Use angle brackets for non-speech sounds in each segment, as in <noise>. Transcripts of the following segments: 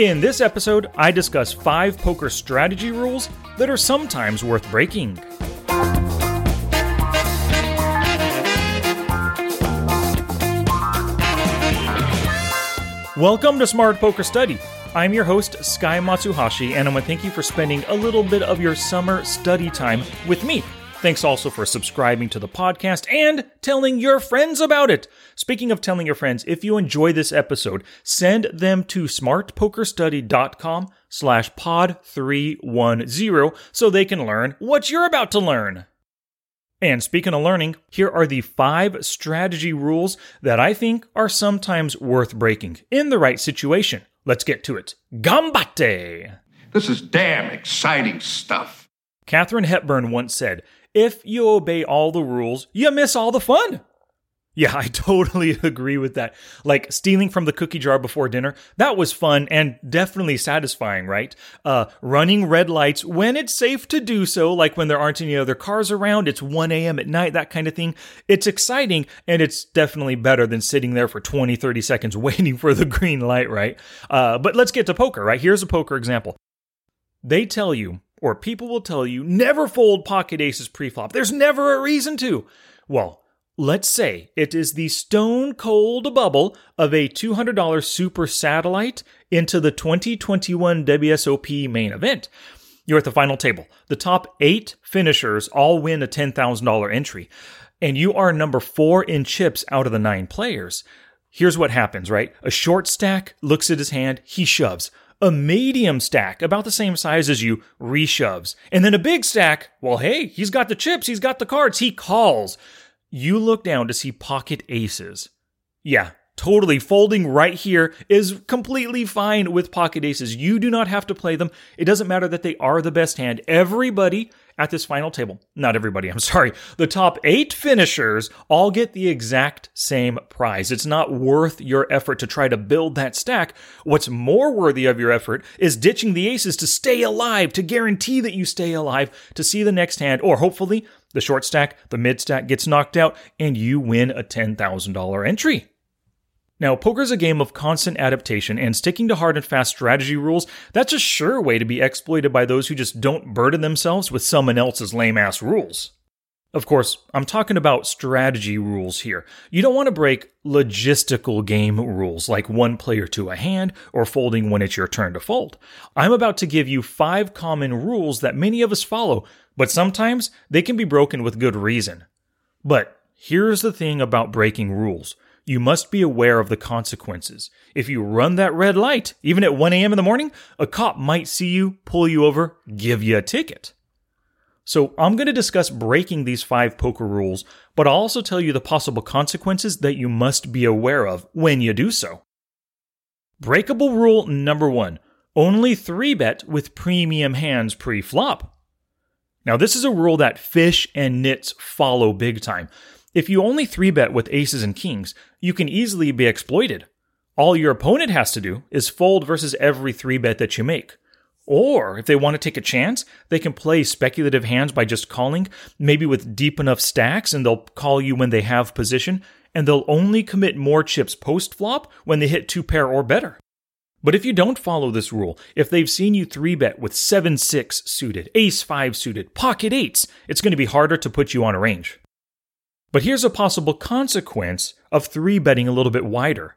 In this episode, I discuss five poker strategy rules that are sometimes worth breaking. Welcome to Smart Poker Study. I'm your host, Sky Matsuhashi, and I want to thank you for spending a little bit of your summer study time with me. Thanks also for subscribing to the podcast and telling your friends about it. Speaking of telling your friends, if you enjoy this episode, send them to smartpokerstudy.com slash pod 310 so they can learn what you're about to learn. And speaking of learning, here are the five strategy rules that I think are sometimes worth breaking in the right situation. Let's get to it. Gambate! This is damn exciting stuff. Katharine Hepburn once said, if you obey all the rules, you miss all the fun. Yeah, I totally <laughs> agree with that. Like stealing from the cookie jar before dinner, that was fun and definitely satisfying, right? Uh, running red lights when it's safe to do so, like when there aren't any other cars around, it's 1 a.m. at night, that kind of thing. It's exciting and it's definitely better than sitting there for 20, 30 seconds <laughs> waiting for the green light, right? Uh, but let's get to poker, right? Here's a poker example. They tell you or people will tell you never fold pocket aces preflop. There's never a reason to. Well, let's say it is the stone cold bubble of a $200 super satellite into the 2021 WSOP main event. You're at the final table. The top eight finishers all win a $10,000 entry, and you are number four in chips out of the nine players. Here's what happens, right? A short stack looks at his hand, he shoves. A medium stack, about the same size as you, reshoves. And then a big stack, well, hey, he's got the chips, he's got the cards, he calls. You look down to see pocket aces. Yeah, totally folding right here is completely fine with pocket aces. You do not have to play them. It doesn't matter that they are the best hand. Everybody at this final table, not everybody, I'm sorry, the top eight finishers all get the exact same prize. It's not worth your effort to try to build that stack. What's more worthy of your effort is ditching the aces to stay alive, to guarantee that you stay alive, to see the next hand, or hopefully the short stack, the mid stack gets knocked out, and you win a $10,000 entry. Now, poker's a game of constant adaptation, and sticking to hard and fast strategy rules, that's a sure way to be exploited by those who just don't burden themselves with someone else's lame ass rules. Of course, I'm talking about strategy rules here. You don't want to break logistical game rules like one player to a hand or folding when it's your turn to fold. I'm about to give you five common rules that many of us follow, but sometimes they can be broken with good reason. But here's the thing about breaking rules you must be aware of the consequences. If you run that red light, even at 1 a.m. in the morning, a cop might see you, pull you over, give you a ticket. So, I'm going to discuss breaking these five poker rules, but I'll also tell you the possible consequences that you must be aware of when you do so. Breakable rule number one only 3 bet with premium hands pre flop. Now, this is a rule that fish and nits follow big time. If you only 3 bet with aces and kings, you can easily be exploited. All your opponent has to do is fold versus every 3 bet that you make. Or if they want to take a chance, they can play speculative hands by just calling, maybe with deep enough stacks, and they'll call you when they have position, and they'll only commit more chips post flop when they hit two pair or better. But if you don't follow this rule, if they've seen you 3 bet with 7 6 suited, ace 5 suited, pocket 8s, it's going to be harder to put you on a range. But here's a possible consequence of 3 betting a little bit wider.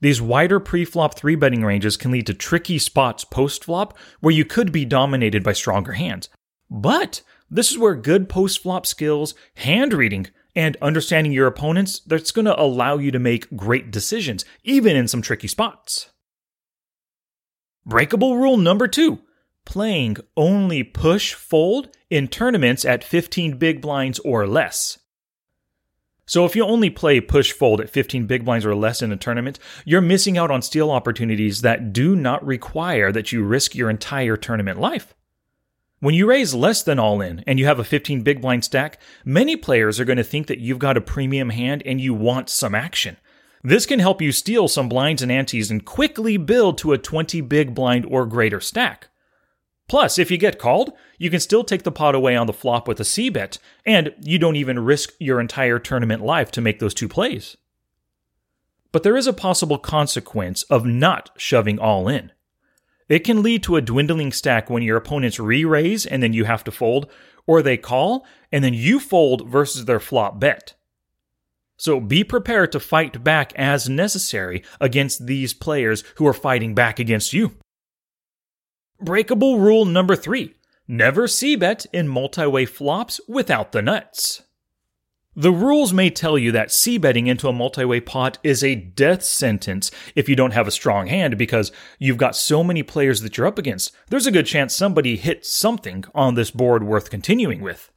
These wider pre-flop 3 betting ranges can lead to tricky spots post-flop where you could be dominated by stronger hands. But this is where good post-flop skills, hand reading, and understanding your opponents that's going to allow you to make great decisions even in some tricky spots. Breakable rule number 2: playing only push fold in tournaments at 15 big blinds or less. So if you only play push fold at 15 big blinds or less in a tournament, you're missing out on steal opportunities that do not require that you risk your entire tournament life. When you raise less than all in and you have a 15 big blind stack, many players are going to think that you've got a premium hand and you want some action. This can help you steal some blinds and antes and quickly build to a 20 big blind or greater stack. Plus, if you get called, you can still take the pot away on the flop with a C bet, and you don't even risk your entire tournament life to make those two plays. But there is a possible consequence of not shoving all in. It can lead to a dwindling stack when your opponents re raise and then you have to fold, or they call and then you fold versus their flop bet. So be prepared to fight back as necessary against these players who are fighting back against you. Breakable rule number three never c bet in multi way flops without the nuts. The rules may tell you that c betting into a multi way pot is a death sentence if you don't have a strong hand because you've got so many players that you're up against. There's a good chance somebody hits something on this board worth continuing with.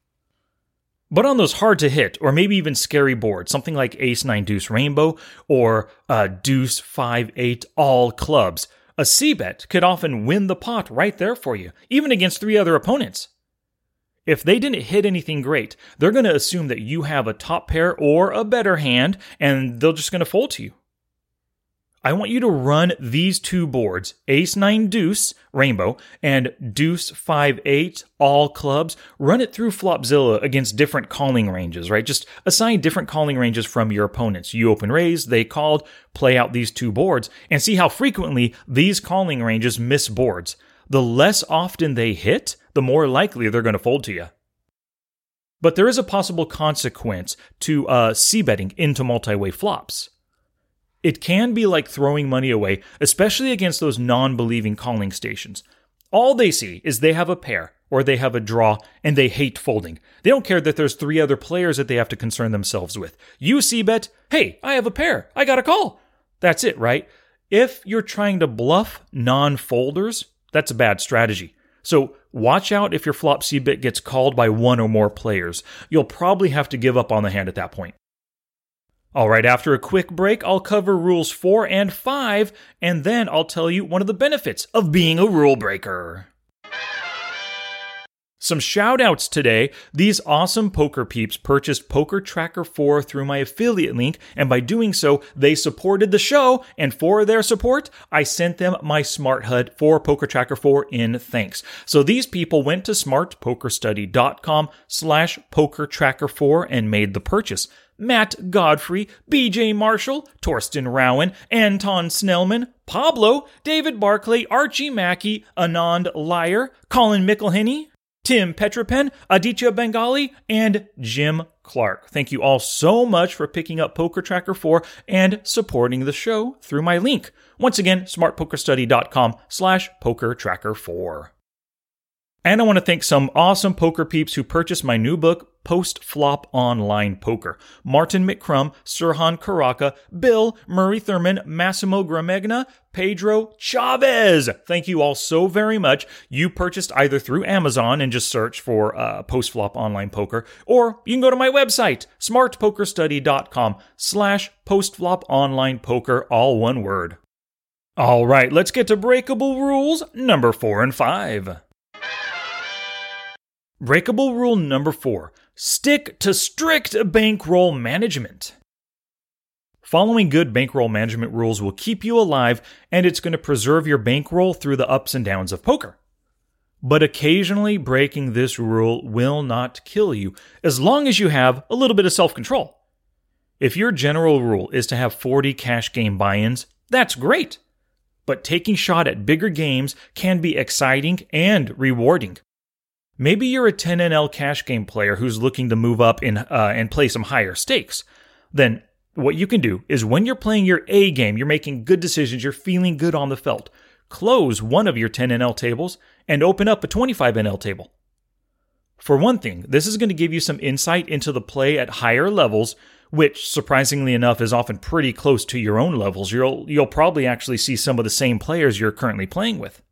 But on those hard to hit, or maybe even scary boards, something like Ace 9 Deuce Rainbow or uh, Deuce 5 8 All Clubs, a C bet could often win the pot right there for you, even against three other opponents. If they didn't hit anything great, they're going to assume that you have a top pair or a better hand, and they're just going to fold to you. I want you to run these two boards, Ace 9 Deuce, Rainbow, and Deuce 5 8, all clubs. Run it through Flopzilla against different calling ranges, right? Just assign different calling ranges from your opponents. You open raise, they called, play out these two boards, and see how frequently these calling ranges miss boards. The less often they hit, the more likely they're going to fold to you. But there is a possible consequence to uh, c betting into multi way flops. It can be like throwing money away, especially against those non believing calling stations. All they see is they have a pair or they have a draw and they hate folding. They don't care that there's three other players that they have to concern themselves with. You c bet, hey, I have a pair. I got a call. That's it, right? If you're trying to bluff non folders, that's a bad strategy. So watch out if your flop C bet gets called by one or more players. You'll probably have to give up on the hand at that point. All right, after a quick break, I'll cover rules 4 and 5, and then I'll tell you one of the benefits of being a rule breaker. Some shout outs today. These awesome poker peeps purchased Poker Tracker 4 through my affiliate link, and by doing so, they supported the show. And for their support, I sent them my Smart HUD for Poker Tracker 4 in thanks. So these people went to smartpokerstudy.com slash poker tracker 4 and made the purchase. Matt Godfrey, BJ Marshall, Torsten Rowan, Anton Snellman, Pablo, David Barclay, Archie Mackey, Anand Liar, Colin Mickelhenny, Tim Petropen, Aditya Bengali, and Jim Clark. Thank you all so much for picking up Poker Tracker 4 and supporting the show through my link. Once again, smartpokerstudy.com slash poker tracker 4. And I want to thank some awesome poker peeps who purchased my new book, Post Flop Online Poker. Martin McCrum, Sirhan Karaka, Bill, Murray Thurman, Massimo Gramegna, Pedro Chavez. Thank you all so very much. You purchased either through Amazon and just search for uh, Post Flop Online Poker, or you can go to my website, smartpokerstudy.com slash postflop online poker, all one word. All right, let's get to breakable rules number four and five. Breakable rule number four stick to strict bankroll management. Following good bankroll management rules will keep you alive and it's going to preserve your bankroll through the ups and downs of poker. But occasionally breaking this rule will not kill you as long as you have a little bit of self control. If your general rule is to have 40 cash game buy ins, that's great. But taking shot at bigger games can be exciting and rewarding. Maybe you're a 10NL cash game player who's looking to move up in, uh, and play some higher stakes. Then what you can do is when you're playing your A game, you're making good decisions, you're feeling good on the felt. Close one of your 10NL tables and open up a 25NL table. For one thing, this is going to give you some insight into the play at higher levels, which surprisingly enough is often pretty close to your own levels. You'll you'll probably actually see some of the same players you're currently playing with.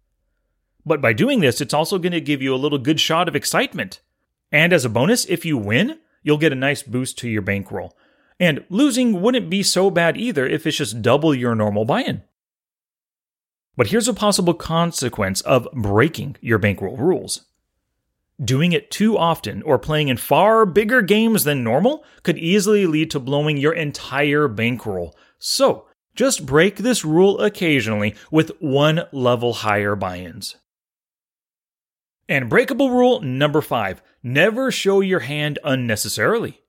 But by doing this, it's also going to give you a little good shot of excitement. And as a bonus, if you win, you'll get a nice boost to your bankroll. And losing wouldn't be so bad either if it's just double your normal buy in. But here's a possible consequence of breaking your bankroll rules. Doing it too often or playing in far bigger games than normal could easily lead to blowing your entire bankroll. So, just break this rule occasionally with one level higher buy ins. And breakable rule number five never show your hand unnecessarily.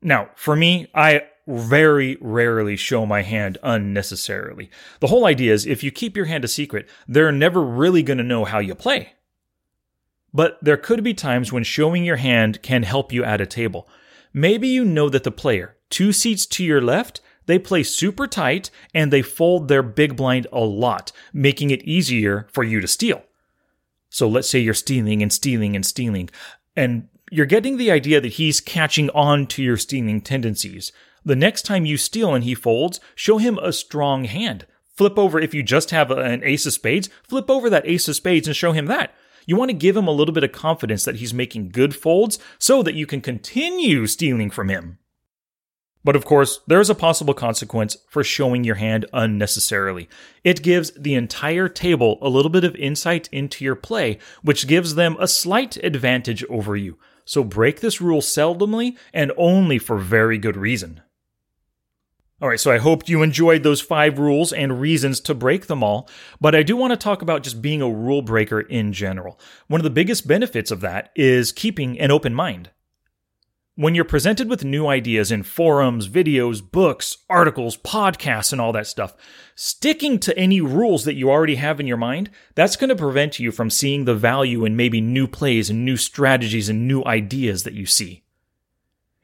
Now, for me, I very rarely show my hand unnecessarily. The whole idea is if you keep your hand a secret, they're never really going to know how you play. But there could be times when showing your hand can help you at a table. Maybe you know that the player, two seats to your left, they play super tight and they fold their big blind a lot, making it easier for you to steal. So let's say you're stealing and stealing and stealing, and you're getting the idea that he's catching on to your stealing tendencies. The next time you steal and he folds, show him a strong hand. Flip over, if you just have an ace of spades, flip over that ace of spades and show him that. You want to give him a little bit of confidence that he's making good folds so that you can continue stealing from him. But of course, there is a possible consequence for showing your hand unnecessarily. It gives the entire table a little bit of insight into your play, which gives them a slight advantage over you. So break this rule seldomly and only for very good reason. All right, so I hope you enjoyed those five rules and reasons to break them all, but I do want to talk about just being a rule breaker in general. One of the biggest benefits of that is keeping an open mind. When you're presented with new ideas in forums, videos, books, articles, podcasts, and all that stuff, sticking to any rules that you already have in your mind, that's going to prevent you from seeing the value in maybe new plays and new strategies and new ideas that you see.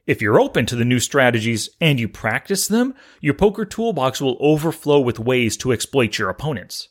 If you're open to the new strategies and you practice them, your poker toolbox will overflow with ways to exploit your opponents.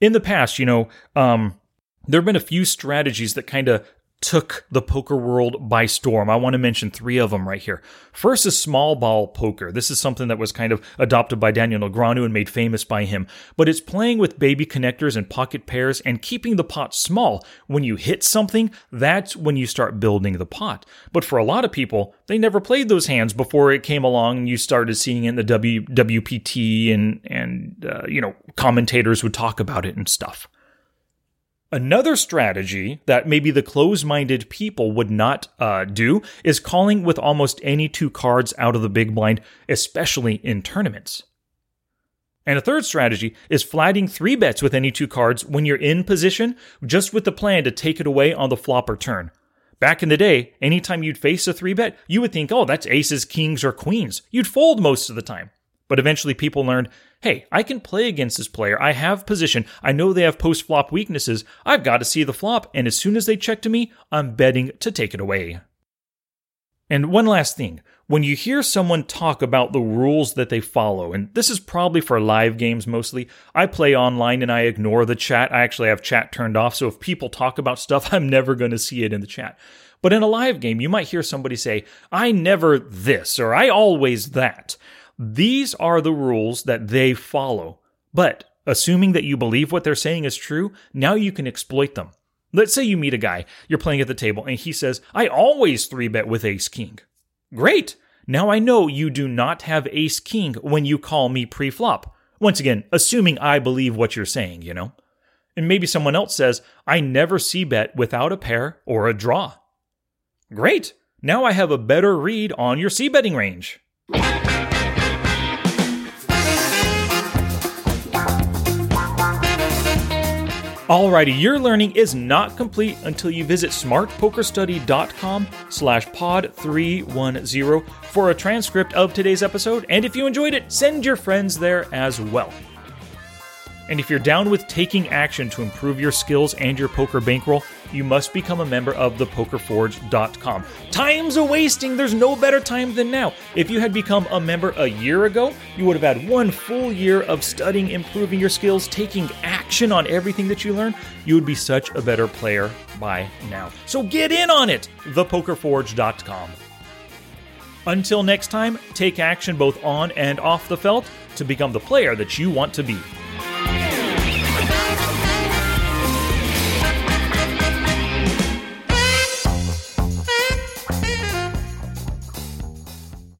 In the past, you know, um, there have been a few strategies that kind of took the poker world by storm. I want to mention three of them right here. First is small ball poker. This is something that was kind of adopted by Daniel Negreanu and made famous by him, but it's playing with baby connectors and pocket pairs and keeping the pot small. When you hit something, that's when you start building the pot. But for a lot of people, they never played those hands before it came along and you started seeing it in the w, WPT and, and uh, you know, commentators would talk about it and stuff. Another strategy that maybe the close minded people would not uh, do is calling with almost any two cards out of the big blind, especially in tournaments. And a third strategy is flatting three bets with any two cards when you're in position, just with the plan to take it away on the flop or turn. Back in the day, anytime you'd face a three bet, you would think, oh, that's aces, kings, or queens. You'd fold most of the time. But eventually people learned hey, I can play against this player. I have position. I know they have post flop weaknesses. I've got to see the flop. And as soon as they check to me, I'm betting to take it away. And one last thing when you hear someone talk about the rules that they follow, and this is probably for live games mostly, I play online and I ignore the chat. I actually have chat turned off, so if people talk about stuff, <laughs> I'm never going to see it in the chat. But in a live game, you might hear somebody say, I never this, or I always that. These are the rules that they follow. But assuming that you believe what they're saying is true, now you can exploit them. Let's say you meet a guy, you're playing at the table, and he says, I always three bet with ace king. Great! Now I know you do not have ace king when you call me pre flop. Once again, assuming I believe what you're saying, you know? And maybe someone else says, I never c bet without a pair or a draw. Great! Now I have a better read on your c betting range. Alrighty, your learning is not complete until you visit smartpokerstudy.com slash pod310 for a transcript of today's episode. And if you enjoyed it, send your friends there as well. And if you're down with taking action to improve your skills and your poker bankroll, you must become a member of thepokerforge.com. Time's a wasting. There's no better time than now. If you had become a member a year ago, you would have had one full year of studying, improving your skills, taking action on everything that you learn. You would be such a better player by now. So get in on it. Thepokerforge.com. Until next time, take action both on and off the felt to become the player that you want to be.